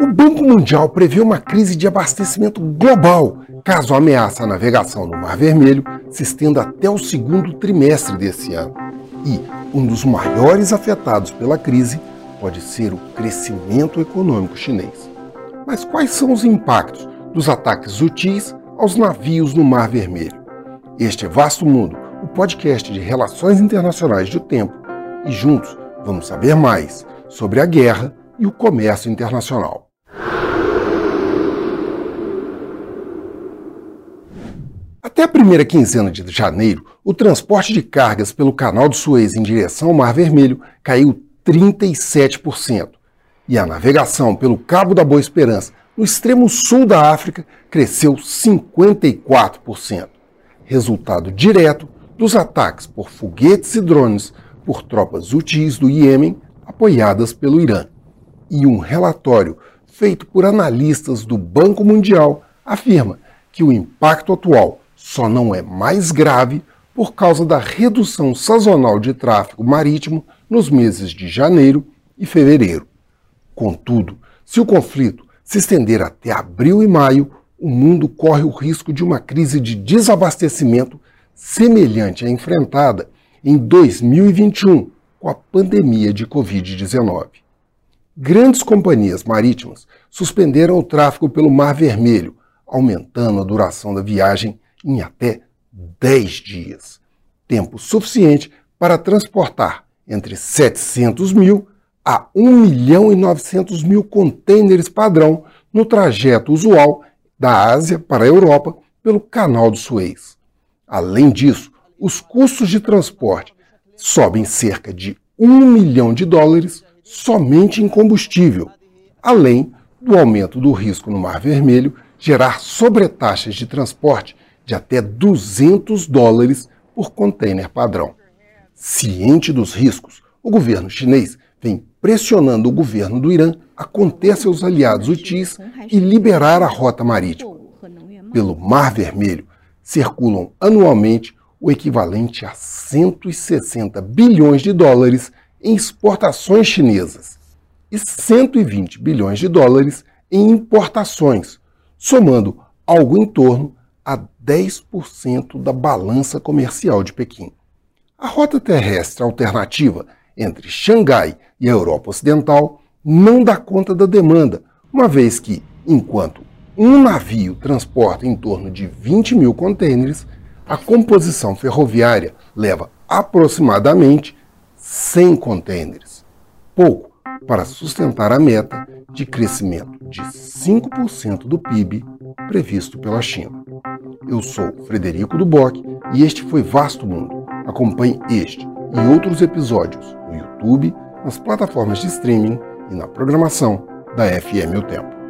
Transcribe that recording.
O Banco Mundial prevê uma crise de abastecimento global caso a ameaça à navegação no Mar Vermelho se estenda até o segundo trimestre desse ano. E um dos maiores afetados pela crise pode ser o crescimento econômico chinês. Mas quais são os impactos dos ataques sutis aos navios no Mar Vermelho? Este é Vasto Mundo, o podcast de relações internacionais do tempo, e juntos vamos saber mais sobre a guerra e o comércio internacional. Até a primeira quinzena de janeiro, o transporte de cargas pelo Canal de Suez em direção ao Mar Vermelho caiu 37%, e a navegação pelo Cabo da Boa Esperança, no extremo sul da África, cresceu 54%, resultado direto dos ataques por foguetes e drones por tropas úteis do Iêmen apoiadas pelo Irã. E um relatório feito por analistas do Banco Mundial afirma que o impacto atual só não é mais grave por causa da redução sazonal de tráfego marítimo nos meses de janeiro e fevereiro. Contudo, se o conflito se estender até abril e maio, o mundo corre o risco de uma crise de desabastecimento semelhante à enfrentada em 2021 com a pandemia de Covid-19. Grandes companhias marítimas suspenderam o tráfego pelo Mar Vermelho, aumentando a duração da viagem em até 10 dias, tempo suficiente para transportar entre 700 mil a 1 milhão e 900 mil contêineres padrão no trajeto usual da Ásia para a Europa pelo Canal do Suez. Além disso, os custos de transporte sobem cerca de 1 milhão de dólares somente em combustível, além do aumento do risco no Mar Vermelho gerar sobretaxas de transporte de até 200 dólares por container padrão. Ciente dos riscos, o governo chinês vem pressionando o governo do Irã a conter seus aliados hutis e liberar a rota marítima. Pelo Mar Vermelho circulam anualmente o equivalente a 160 bilhões de dólares em exportações chinesas e 120 bilhões de dólares em importações, somando algo em torno a 10% da balança comercial de Pequim. A rota terrestre alternativa entre Xangai e a Europa Ocidental não dá conta da demanda, uma vez que, enquanto um navio transporta em torno de 20 mil contêineres, a composição ferroviária leva aproximadamente 100 contêineres, pouco para sustentar a meta de crescimento de 5% do PIB previsto pela China. Eu sou Frederico Duboc e este foi Vasto Mundo. Acompanhe este e outros episódios no YouTube, nas plataformas de streaming e na programação da FM O Tempo.